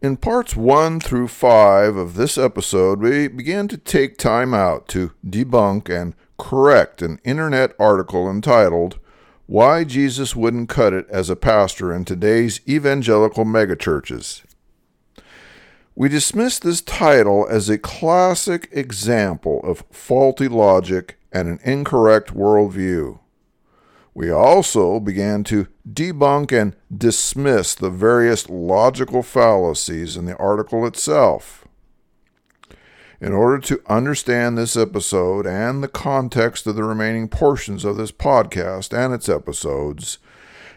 In parts 1 through 5 of this episode, we began to take time out to debunk and correct an internet article entitled, Why Jesus Wouldn't Cut It as a Pastor in Today's Evangelical Megachurches. We dismiss this title as a classic example of faulty logic and an incorrect worldview. We also began to debunk and dismiss the various logical fallacies in the article itself. In order to understand this episode and the context of the remaining portions of this podcast and its episodes,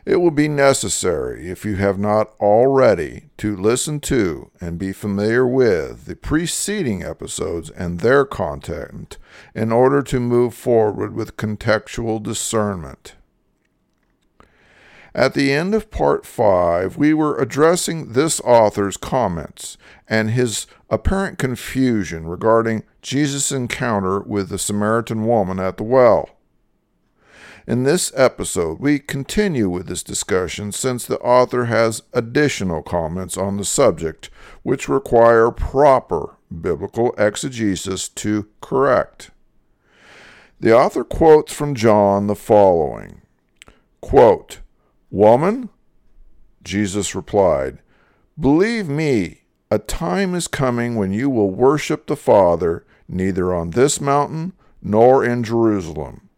it will be necessary, if you have not already, to listen to and be familiar with the preceding episodes and their content in order to move forward with contextual discernment. At the end of part 5, we were addressing this author's comments and his apparent confusion regarding Jesus' encounter with the Samaritan woman at the well. In this episode, we continue with this discussion since the author has additional comments on the subject which require proper biblical exegesis to correct. The author quotes from John the following quote, Woman, Jesus replied, Believe me, a time is coming when you will worship the Father neither on this mountain nor in Jerusalem.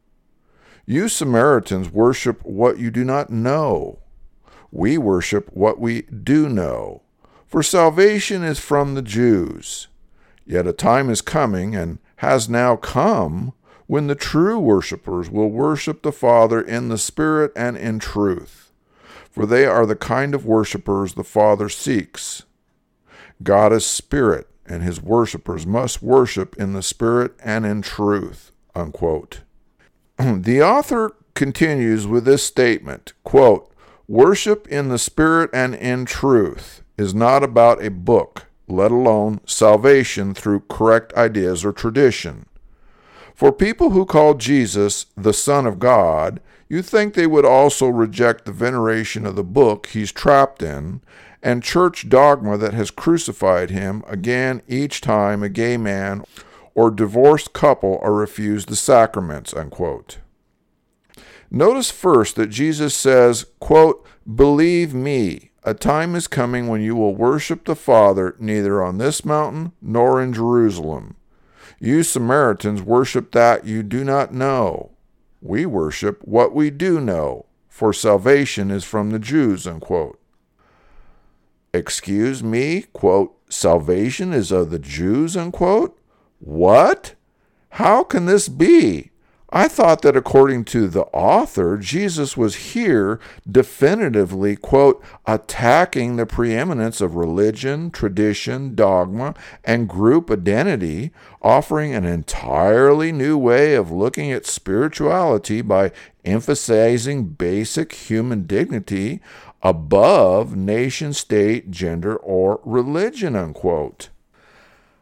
You Samaritans worship what you do not know. We worship what we do know. For salvation is from the Jews. Yet a time is coming, and has now come, when the true worshippers will worship the Father in the Spirit and in truth. For they are the kind of worshippers the Father seeks. God is Spirit, and his worshippers must worship in the Spirit and in truth. Unquote. the author continues with this statement quote, Worship in the Spirit and in truth is not about a book, let alone salvation through correct ideas or tradition. For people who call Jesus the Son of God, you think they would also reject the veneration of the book he's trapped in and church dogma that has crucified him again each time a gay man or divorced couple are refused the sacraments. Unquote. Notice first that Jesus says, quote, Believe me, a time is coming when you will worship the Father neither on this mountain nor in Jerusalem. You Samaritans worship that you do not know. We worship what we do know, for salvation is from the Jews. Unquote. Excuse me, quote, salvation is of the Jews, unquote? What? How can this be? I thought that according to the author, Jesus was here definitively, quote, attacking the preeminence of religion, tradition, dogma, and group identity, offering an entirely new way of looking at spirituality by emphasizing basic human dignity above nation state, gender, or religion, unquote.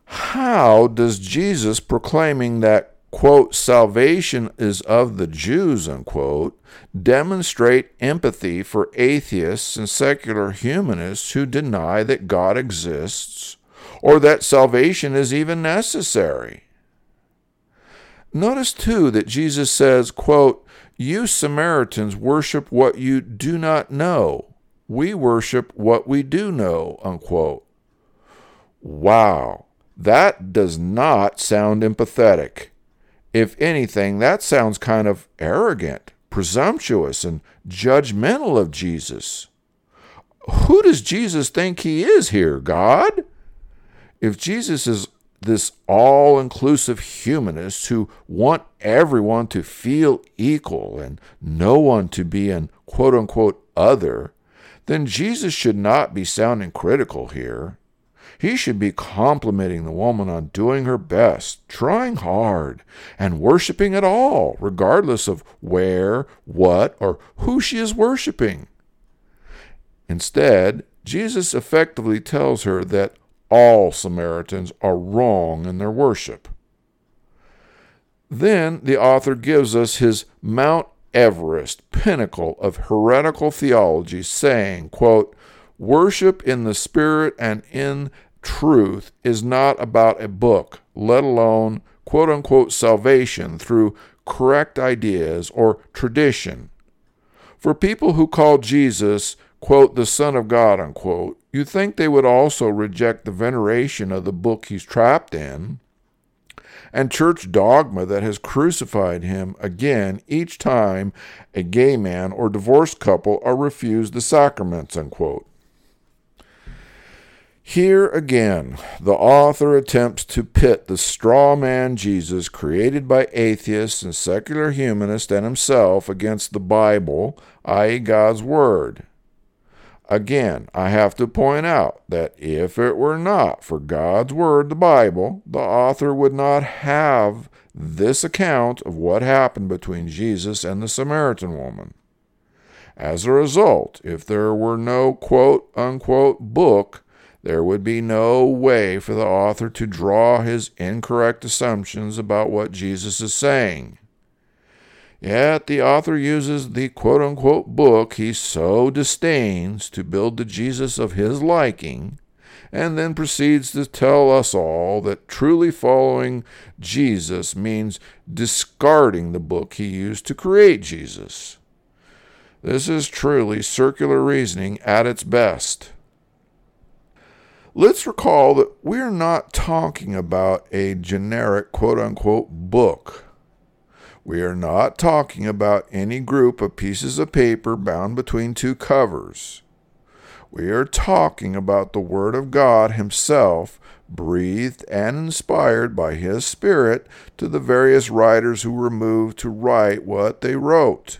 How does Jesus proclaiming that quote, salvation is of the Jews, unquote, demonstrate empathy for atheists and secular humanists who deny that God exists or that salvation is even necessary. Notice too that Jesus says, quote, You Samaritans worship what you do not know. We worship what we do know, unquote. Wow, that does not sound empathetic. If anything, that sounds kind of arrogant, presumptuous, and judgmental of Jesus. Who does Jesus think he is here, God? If Jesus is this all inclusive humanist who want everyone to feel equal and no one to be an quote unquote other, then Jesus should not be sounding critical here. He should be complimenting the woman on doing her best, trying hard, and worshiping at all, regardless of where, what, or who she is worshiping. Instead, Jesus effectively tells her that all Samaritans are wrong in their worship. Then the author gives us his Mount Everest pinnacle of heretical theology, saying, quote, Worship in the Spirit and in truth is not about a book, let alone quote unquote salvation through correct ideas or tradition. For people who call Jesus, quote, the Son of God, unquote, you think they would also reject the veneration of the book he's trapped in and church dogma that has crucified him again each time a gay man or divorced couple are refused the sacraments, unquote. Here again, the author attempts to pit the straw man Jesus created by atheists and secular humanists and himself against the Bible, i.e., God's Word. Again, I have to point out that if it were not for God's Word, the Bible, the author would not have this account of what happened between Jesus and the Samaritan woman. As a result, if there were no quote unquote book, there would be no way for the author to draw his incorrect assumptions about what Jesus is saying. Yet the author uses the quote unquote book he so disdains to build the Jesus of his liking, and then proceeds to tell us all that truly following Jesus means discarding the book he used to create Jesus. This is truly circular reasoning at its best. Let's recall that we're not talking about a generic quote unquote book. We are not talking about any group of pieces of paper bound between two covers. We are talking about the Word of God Himself, breathed and inspired by His Spirit to the various writers who were moved to write what they wrote.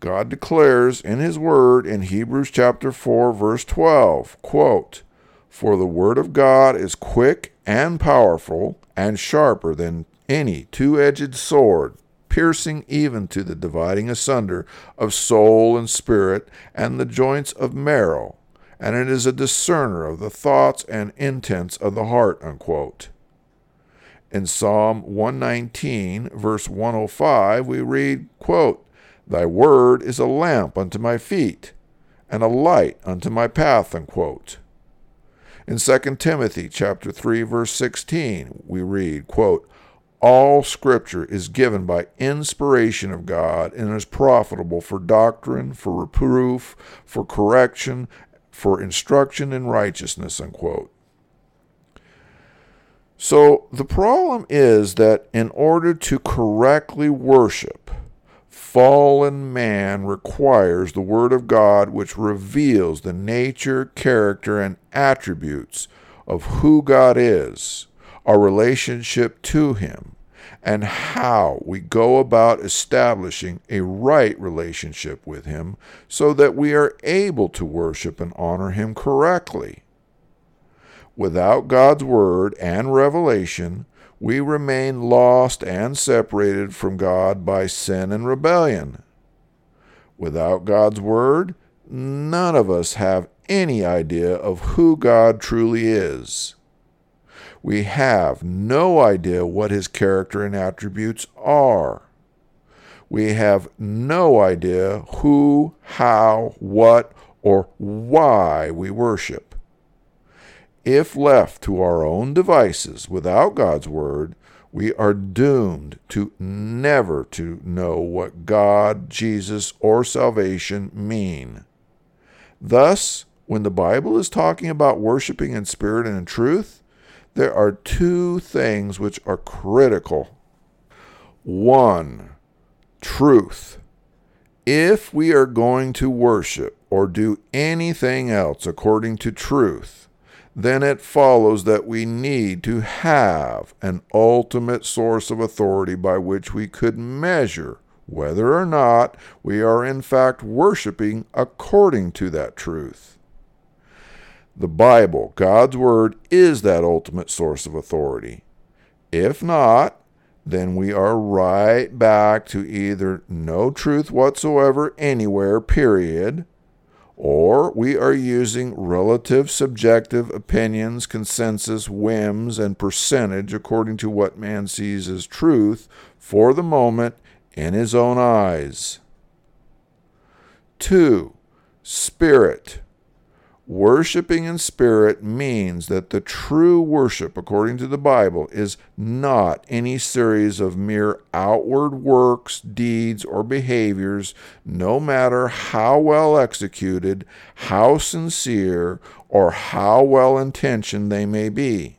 God declares in His Word in Hebrews chapter 4, verse 12, quote, for the word of God is quick and powerful and sharper than any two edged sword. piercing even to the dividing asunder of soul and spirit and the joints of marrow, and it is a discerner of the thoughts and intents of the heart. Unquote. In Psalm 119, verse 105, we read, quote, Thy word is a lamp unto my feet, and a light unto my path. Unquote. In 2 Timothy chapter 3, verse 16, we read, quote, all scripture is given by inspiration of God and is profitable for doctrine, for reproof, for correction, for instruction in righteousness. Unquote. So the problem is that in order to correctly worship, fallen man requires the Word of God, which reveals the nature, character, and attributes of who God is our relationship to Him, and how we go about establishing a right relationship with Him so that we are able to worship and honor Him correctly. Without God's Word and revelation, we remain lost and separated from God by sin and rebellion. Without God's Word, none of us have any idea of who God truly is we have no idea what his character and attributes are. We have no idea who, how, what, or why we worship. If left to our own devices without God's Word, we are doomed to never to know what God, Jesus, or salvation mean. Thus, when the Bible is talking about worshiping in spirit and in truth, there are two things which are critical. One, truth. If we are going to worship or do anything else according to truth, then it follows that we need to have an ultimate source of authority by which we could measure whether or not we are in fact worshiping according to that truth. The Bible, God's Word, is that ultimate source of authority. If not, then we are right back to either no truth whatsoever anywhere, period, or we are using relative subjective opinions, consensus, whims, and percentage according to what man sees as truth for the moment in his own eyes. 2. Spirit. Worshipping in spirit means that the true worship, according to the Bible, is not any series of mere outward works, deeds, or behaviors, no matter how well executed, how sincere, or how well intentioned they may be.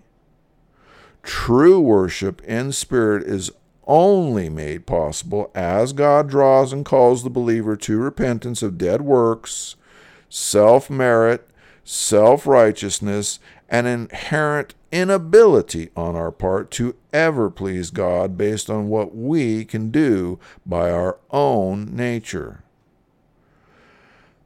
True worship in spirit is only made possible as God draws and calls the believer to repentance of dead works, self merit, self righteousness, and inherent inability on our part to ever please God based on what we can do by our own nature.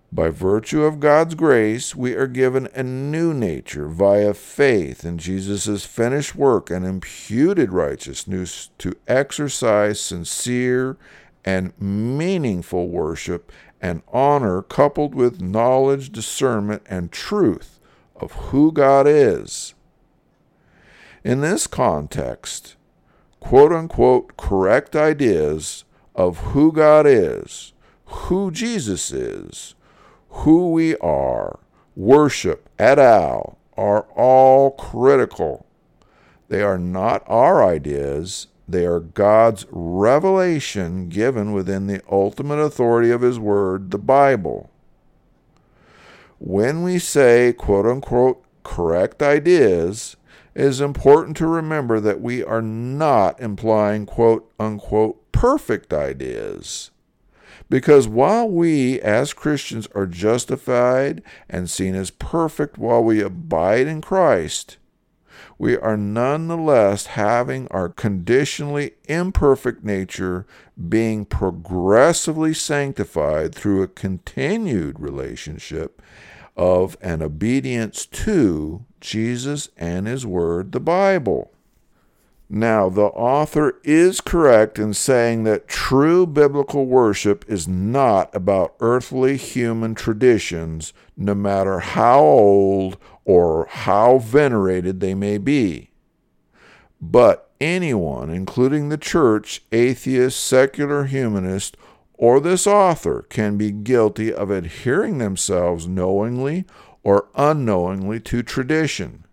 By virtue of God's grace, we are given a new nature via faith in Jesus' finished work and imputed righteousness to exercise sincere and meaningful worship and honor coupled with knowledge, discernment, and truth of who God is. In this context, quote unquote correct ideas of who God is, who Jesus is, who we are, worship, et al., are all critical. They are not our ideas, they are God's revelation given within the ultimate authority of His Word, the Bible. When we say, quote unquote, correct ideas, it is important to remember that we are not implying, quote unquote, perfect ideas. Because while we as Christians are justified and seen as perfect while we abide in Christ, we are nonetheless having our conditionally imperfect nature being progressively sanctified through a continued relationship of an obedience to Jesus and His Word, the Bible. Now, the author is correct in saying that true biblical worship is not about earthly human traditions, no matter how old or how venerated they may be. But anyone, including the church, atheist, secular humanist, or this author, can be guilty of adhering themselves knowingly or unknowingly to tradition.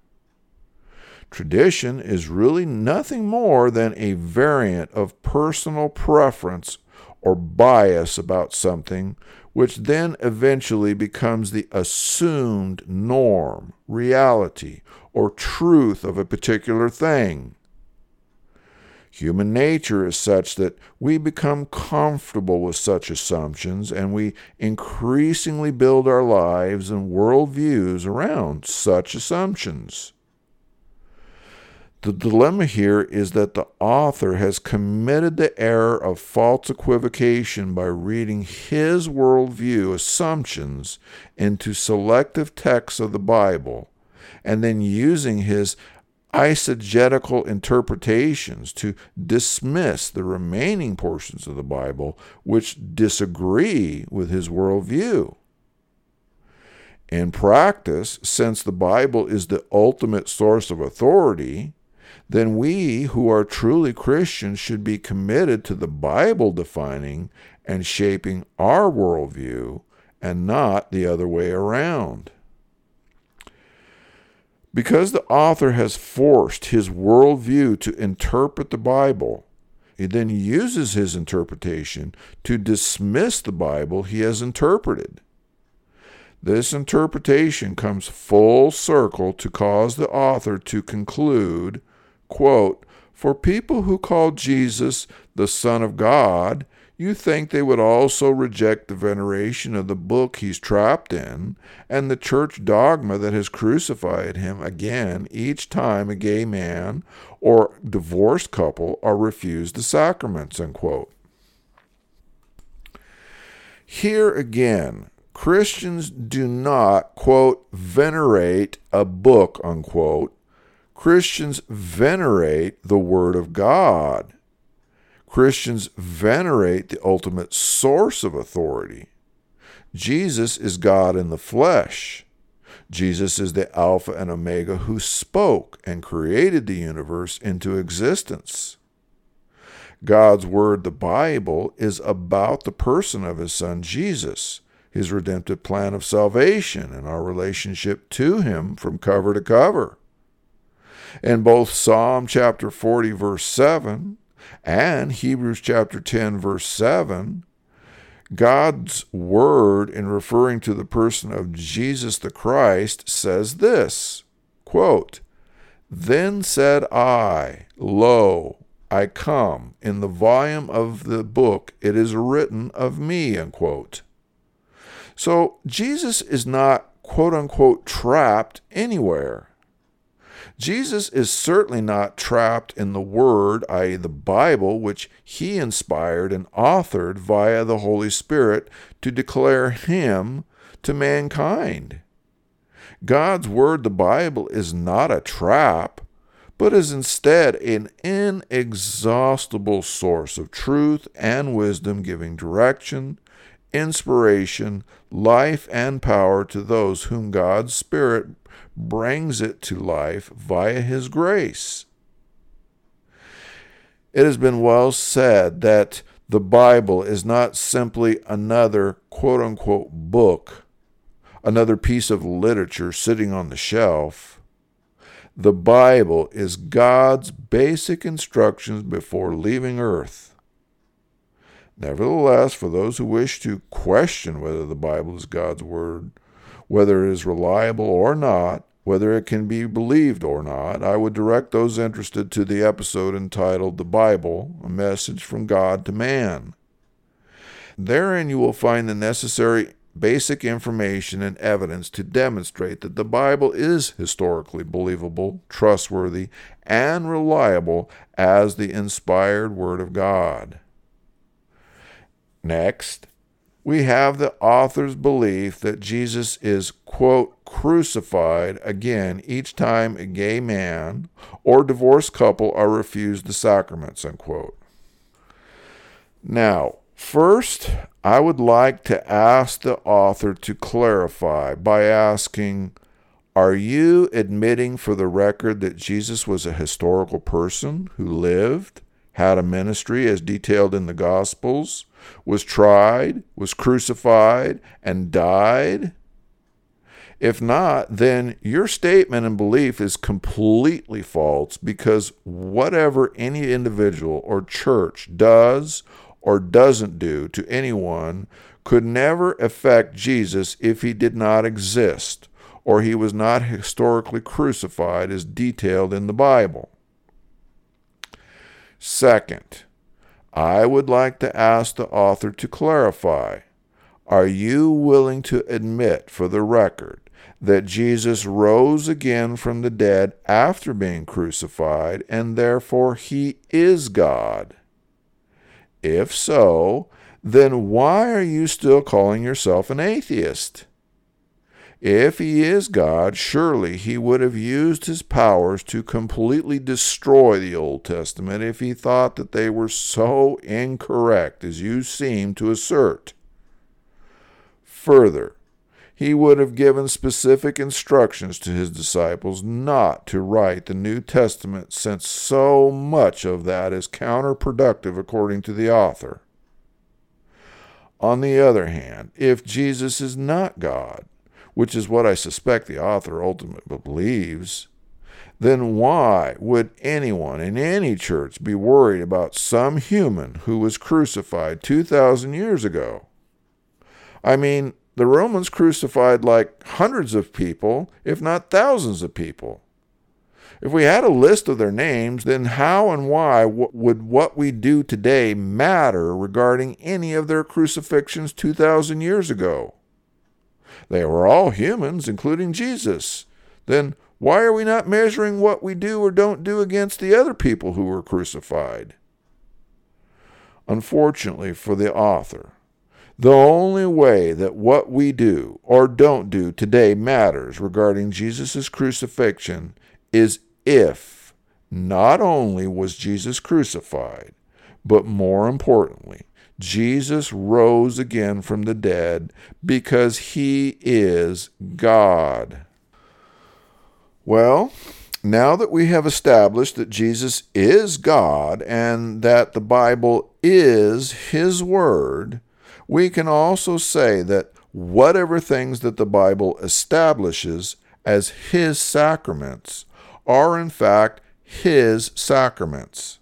Tradition is really nothing more than a variant of personal preference or bias about something, which then eventually becomes the assumed norm, reality, or truth of a particular thing. Human nature is such that we become comfortable with such assumptions and we increasingly build our lives and worldviews around such assumptions. The dilemma here is that the author has committed the error of false equivocation by reading his worldview assumptions into selective texts of the Bible and then using his eisegetical interpretations to dismiss the remaining portions of the Bible which disagree with his worldview. In practice, since the Bible is the ultimate source of authority, then we who are truly Christians should be committed to the Bible defining and shaping our worldview and not the other way around. Because the author has forced his worldview to interpret the Bible, he then uses his interpretation to dismiss the Bible he has interpreted. This interpretation comes full circle to cause the author to conclude quote, For people who call Jesus the Son of God, you think they would also reject the veneration of the book he's trapped in and the church dogma that has crucified him again each time a gay man or divorced couple are refused the sacraments. Unquote. Here again, Christians do not, quote, venerate a book, unquote, Christians venerate the Word of God. Christians venerate the ultimate source of authority. Jesus is God in the flesh. Jesus is the Alpha and Omega who spoke and created the universe into existence. God's Word, the Bible, is about the person of His Son Jesus, His redemptive plan of salvation, and our relationship to Him from cover to cover. In both Psalm chapter 40, verse 7, and Hebrews chapter 10, verse 7, God's word, in referring to the person of Jesus the Christ, says this quote, Then said I, Lo, I come. In the volume of the book it is written of me. Unquote. So Jesus is not quote unquote trapped anywhere. Jesus is certainly not trapped in the Word, i.e., the Bible, which he inspired and authored via the Holy Spirit to declare him to mankind. God's Word, the Bible, is not a trap, but is instead an inexhaustible source of truth and wisdom, giving direction, inspiration, life, and power to those whom God's Spirit brings it to life via His grace. It has been well said that the Bible is not simply another quote unquote book, another piece of literature sitting on the shelf. The Bible is God's basic instructions before leaving earth. Nevertheless, for those who wish to question whether the Bible is God's Word, whether it is reliable or not, whether it can be believed or not, I would direct those interested to the episode entitled The Bible A Message from God to Man. Therein you will find the necessary basic information and evidence to demonstrate that the Bible is historically believable, trustworthy, and reliable as the inspired Word of God. Next, we have the author's belief that Jesus is, quote, crucified again each time a gay man or divorced couple are refused the sacraments, unquote. Now, first, I would like to ask the author to clarify by asking, are you admitting for the record that Jesus was a historical person who lived, had a ministry as detailed in the Gospels, was tried, was crucified, and died? If not, then your statement and belief is completely false because whatever any individual or church does or doesn't do to anyone could never affect Jesus if he did not exist or he was not historically crucified as detailed in the Bible. Second, I would like to ask the author to clarify Are you willing to admit, for the record, that Jesus rose again from the dead after being crucified, and therefore he is God? If so, then why are you still calling yourself an atheist? If he is God, surely he would have used his powers to completely destroy the Old Testament if he thought that they were so incorrect as you seem to assert. Further, he would have given specific instructions to his disciples not to write the New Testament, since so much of that is counterproductive according to the author. On the other hand, if Jesus is not God, which is what I suspect the author ultimately believes, then why would anyone in any church be worried about some human who was crucified 2,000 years ago? I mean, the Romans crucified like hundreds of people, if not thousands of people. If we had a list of their names, then how and why would what we do today matter regarding any of their crucifixions 2,000 years ago? They were all humans, including Jesus. Then why are we not measuring what we do or don't do against the other people who were crucified? Unfortunately for the author, the only way that what we do or don't do today matters regarding Jesus' crucifixion is if not only was Jesus crucified, but more importantly, Jesus rose again from the dead because he is God. Well, now that we have established that Jesus is God and that the Bible is his word, we can also say that whatever things that the Bible establishes as his sacraments are in fact his sacraments.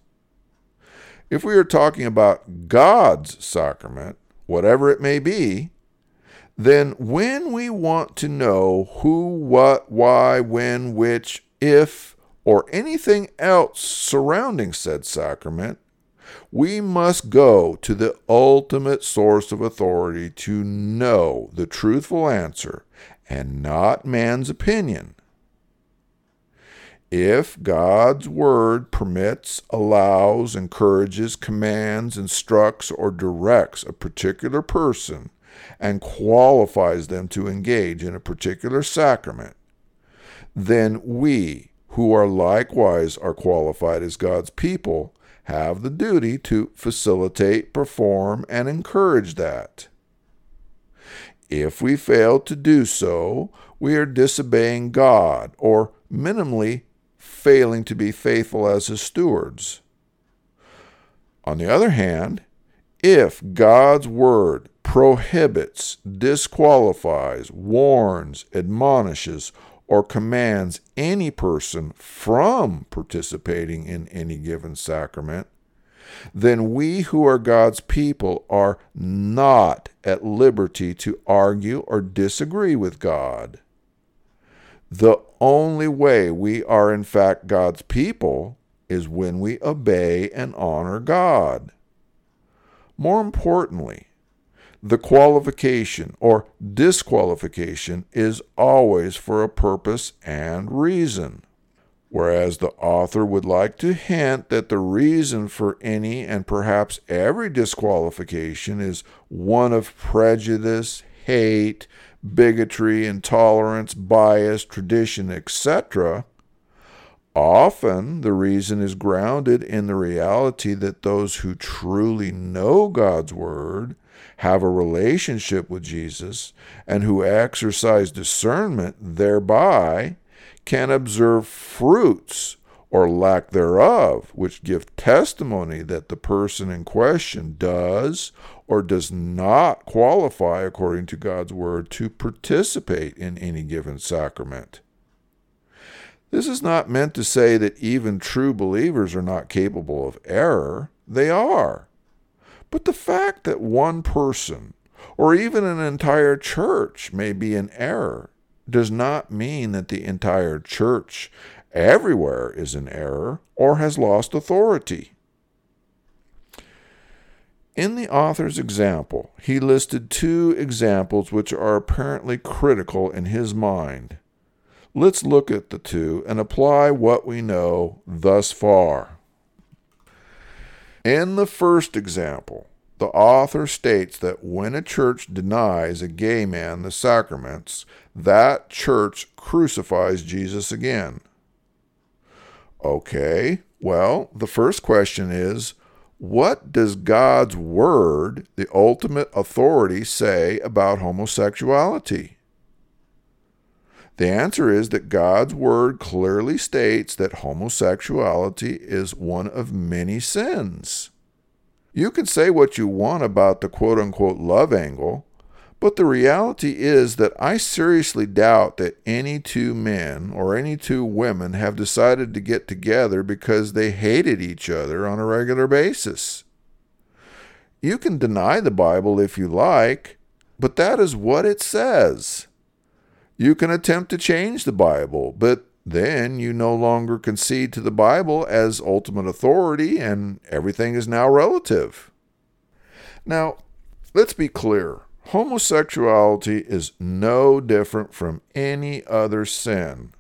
If we are talking about God's sacrament, whatever it may be, then when we want to know who, what, why, when, which, if, or anything else surrounding said sacrament, we must go to the ultimate source of authority to know the truthful answer and not man's opinion. If God's word permits, allows, encourages, commands, instructs, or directs a particular person and qualifies them to engage in a particular sacrament, then we, who are likewise are qualified as God's people, have the duty to facilitate, perform, and encourage that. If we fail to do so, we are disobeying God, or minimally failing to be faithful as his stewards. On the other hand, if God's word prohibits, disqualifies, warns, admonishes, or commands any person from participating in any given sacrament, then we who are God's people are not at liberty to argue or disagree with God. The only way we are in fact God's people is when we obey and honor God. More importantly, the qualification or disqualification is always for a purpose and reason. Whereas the author would like to hint that the reason for any and perhaps every disqualification is one of prejudice, hate, bigotry, intolerance, bias, tradition, etc., often the reason is grounded in the reality that those who truly know God's Word have a relationship with Jesus and who exercise discernment thereby can observe fruits or lack thereof, which give testimony that the person in question does or does not qualify, according to God's word, to participate in any given sacrament. This is not meant to say that even true believers are not capable of error. They are. But the fact that one person, or even an entire church, may be in error does not mean that the entire church everywhere is in error or has lost authority. In the author's example, he listed two examples which are apparently critical in his mind. Let's look at the two and apply what we know thus far. In the first example, the author states that when a church denies a gay man the sacraments, that church crucifies Jesus again. Okay, well, the first question is what does God's Word, the ultimate authority, say about homosexuality? The answer is that God's Word clearly states that homosexuality is one of many sins. You can say what you want about the quote unquote love angle, but the reality is that I seriously doubt that any two men or any two women have decided to get together because they hated each other on a regular basis. You can deny the Bible if you like, but that is what it says. You can attempt to change the Bible, but then you no longer concede to the Bible as ultimate authority and everything is now relative. Now, let's be clear homosexuality is no different from any other sin.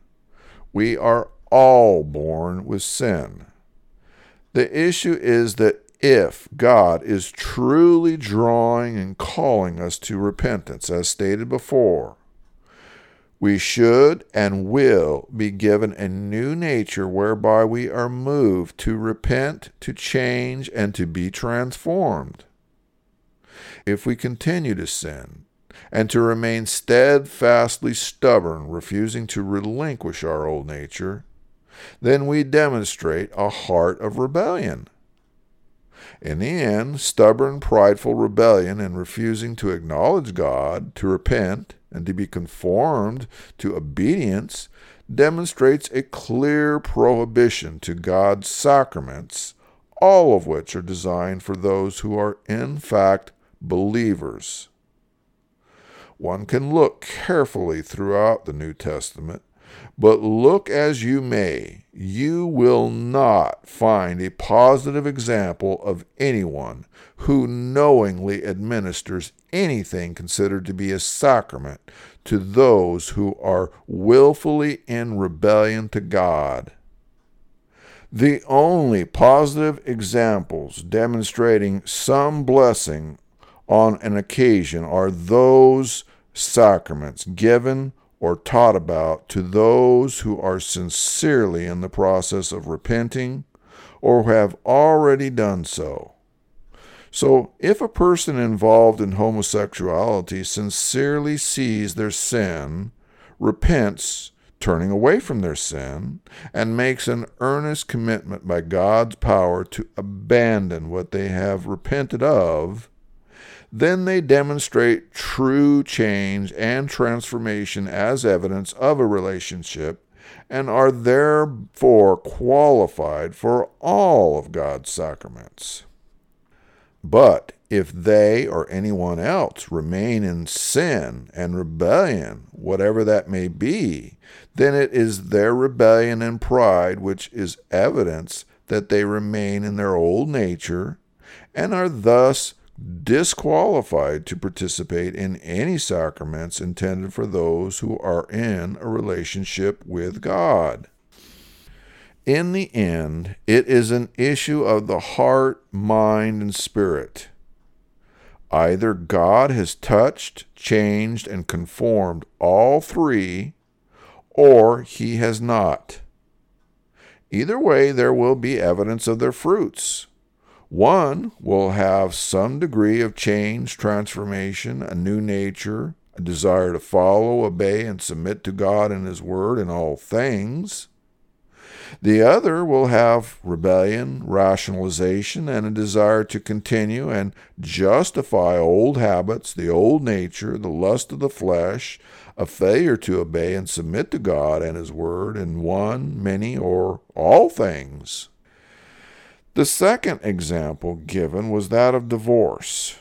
We are all born with sin. The issue is that if God is truly drawing and calling us to repentance, as stated before, we should and will be given a new nature whereby we are moved to repent, to change, and to be transformed. If we continue to sin, and to remain steadfastly stubborn, refusing to relinquish our old nature, then we demonstrate a heart of rebellion. In the end, stubborn, prideful rebellion and refusing to acknowledge God, to repent, and to be conformed to obedience demonstrates a clear prohibition to God's sacraments, all of which are designed for those who are in fact believers. One can look carefully throughout the New Testament but look as you may, you will not find a positive example of anyone who knowingly administers anything considered to be a sacrament to those who are willfully in rebellion to God. The only positive examples demonstrating some blessing on an occasion are those sacraments given or taught about to those who are sincerely in the process of repenting or have already done so. So, if a person involved in homosexuality sincerely sees their sin, repents, turning away from their sin, and makes an earnest commitment by God's power to abandon what they have repented of, then they demonstrate true change and transformation as evidence of a relationship and are therefore qualified for all of God's sacraments. But if they or anyone else remain in sin and rebellion, whatever that may be, then it is their rebellion and pride which is evidence that they remain in their old nature and are thus disqualified to participate in any sacraments intended for those who are in a relationship with God. In the end, it is an issue of the heart, mind, and spirit. Either God has touched, changed, and conformed all three, or he has not. Either way, there will be evidence of their fruits. One will have some degree of change, transformation, a new nature, a desire to follow, obey, and submit to God and His Word in all things. The other will have rebellion, rationalization, and a desire to continue and justify old habits, the old nature, the lust of the flesh, a failure to obey and submit to God and His Word in one, many, or all things. The second example given was that of divorce.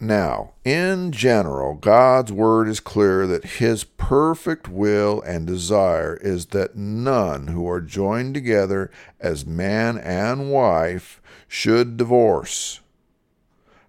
Now, in general, God's word is clear that his perfect will and desire is that none who are joined together as man and wife should divorce.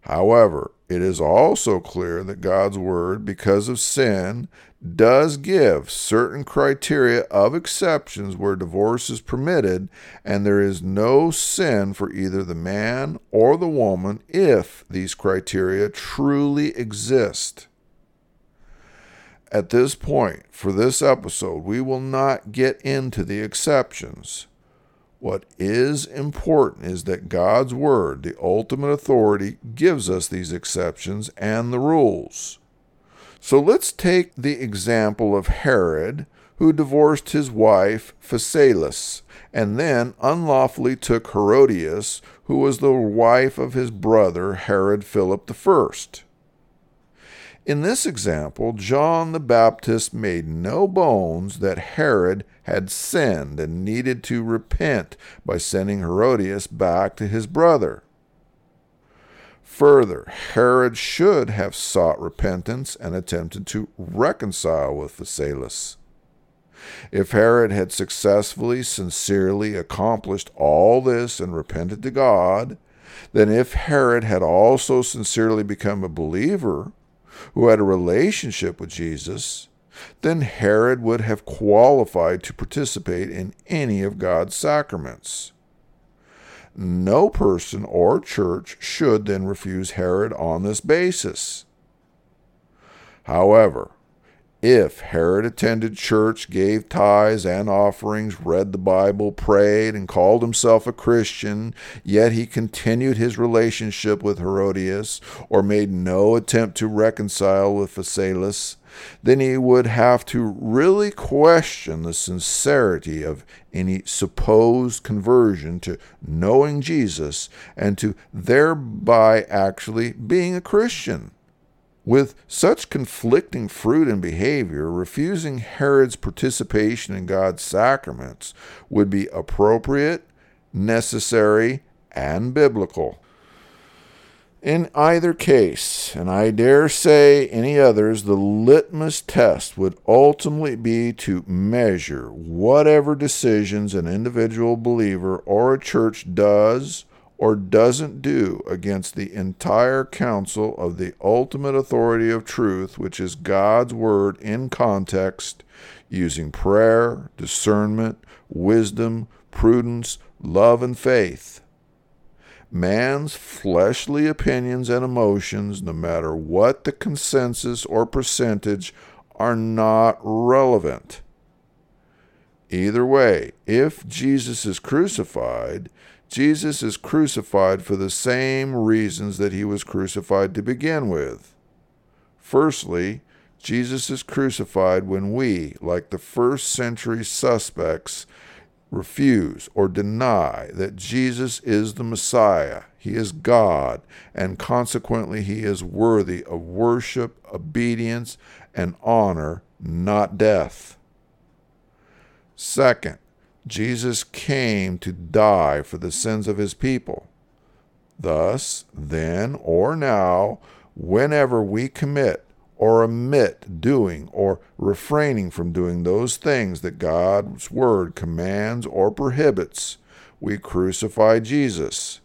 However, it is also clear that God's word, because of sin, does give certain criteria of exceptions where divorce is permitted, and there is no sin for either the man or the woman if these criteria truly exist. At this point, for this episode, we will not get into the exceptions. What is important is that God's Word, the ultimate authority, gives us these exceptions and the rules. So let's take the example of Herod, who divorced his wife Phasaelis, and then unlawfully took Herodias, who was the wife of his brother Herod Philip I. In this example, John the Baptist made no bones that Herod had sinned and needed to repent by sending Herodias back to his brother. Further, Herod should have sought repentance and attempted to reconcile with Phasaelis. If Herod had successfully, sincerely accomplished all this and repented to God, then if Herod had also sincerely become a believer, who had a relationship with Jesus, then Herod would have qualified to participate in any of God's sacraments. No person or church should then refuse Herod on this basis. However, if Herod attended church, gave tithes and offerings, read the Bible, prayed, and called himself a Christian, yet he continued his relationship with Herodias, or made no attempt to reconcile with Phasaelis, then he would have to really question the sincerity of any supposed conversion to knowing Jesus and to thereby actually being a Christian. With such conflicting fruit and behavior, refusing Herod's participation in God's sacraments would be appropriate, necessary, and biblical. In either case, and I dare say any others, the litmus test would ultimately be to measure whatever decisions an individual believer or a church does or doesn't do against the entire counsel of the ultimate authority of truth, which is God's Word in context, using prayer, discernment, wisdom, prudence, love, and faith. Man's fleshly opinions and emotions, no matter what the consensus or percentage, are not relevant. Either way, if Jesus is crucified, Jesus is crucified for the same reasons that he was crucified to begin with. Firstly, Jesus is crucified when we, like the first century suspects, refuse or deny that Jesus is the Messiah, he is God, and consequently he is worthy of worship, obedience, and honor, not death. Second, Jesus came to die for the sins of his people. Thus, then or now, whenever we commit or omit doing or refraining from doing those things that God's Word commands or prohibits, we crucify Jesus.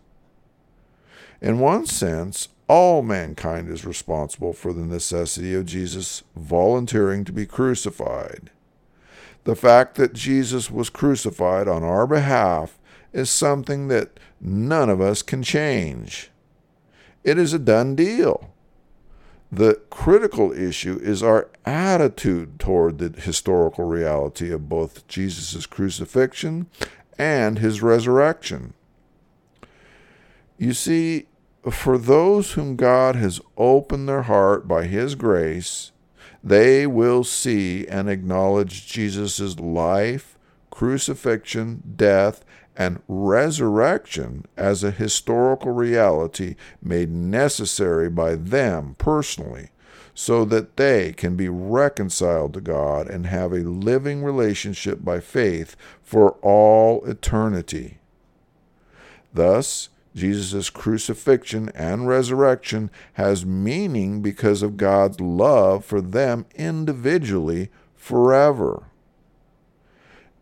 In one sense, all mankind is responsible for the necessity of Jesus volunteering to be crucified. The fact that Jesus was crucified on our behalf is something that none of us can change. it is a done deal. The critical issue is our attitude toward the historical reality of both Jesus' crucifixion and his resurrection. You see, for those whom God has opened their heart by his grace, they will see and acknowledge Jesus' life, crucifixion, death, and resurrection as a historical reality made necessary by them personally so that they can be reconciled to God and have a living relationship by faith for all eternity. Thus, Jesus' crucifixion and resurrection has meaning because of God's love for them individually forever.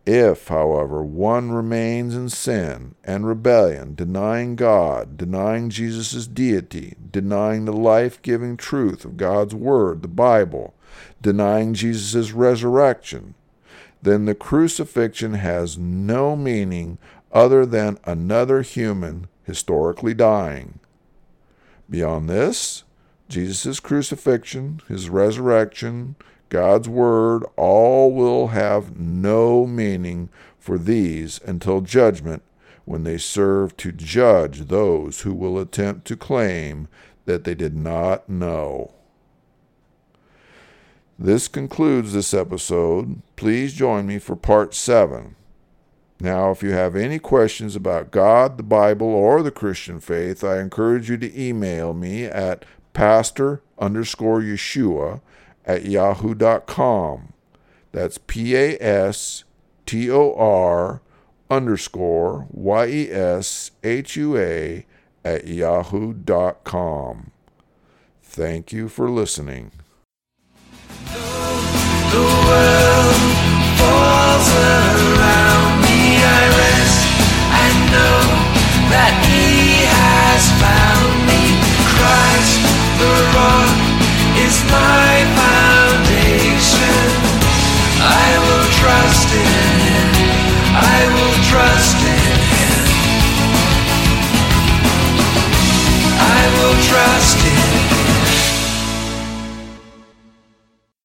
If, however, one remains in sin and rebellion, denying God, denying Jesus' deity, denying the life giving truth of God's Word, the Bible, denying Jesus' resurrection, then the crucifixion has no meaning other than another human historically dying. Beyond this, Jesus' crucifixion, his resurrection, God's Word, all will have no meaning for these until judgment, when they serve to judge those who will attempt to claim that they did not know. This concludes this episode. Please join me for part 7. Now, if you have any questions about God, the Bible, or the Christian faith, I encourage you to email me at pastor underscore Yeshua at yahoo.com. That's P A S T O R underscore Y E S H U A at yahoo.com. Thank you for listening. The world falls around me. I will trust in Him. I will trust in Him. I will trust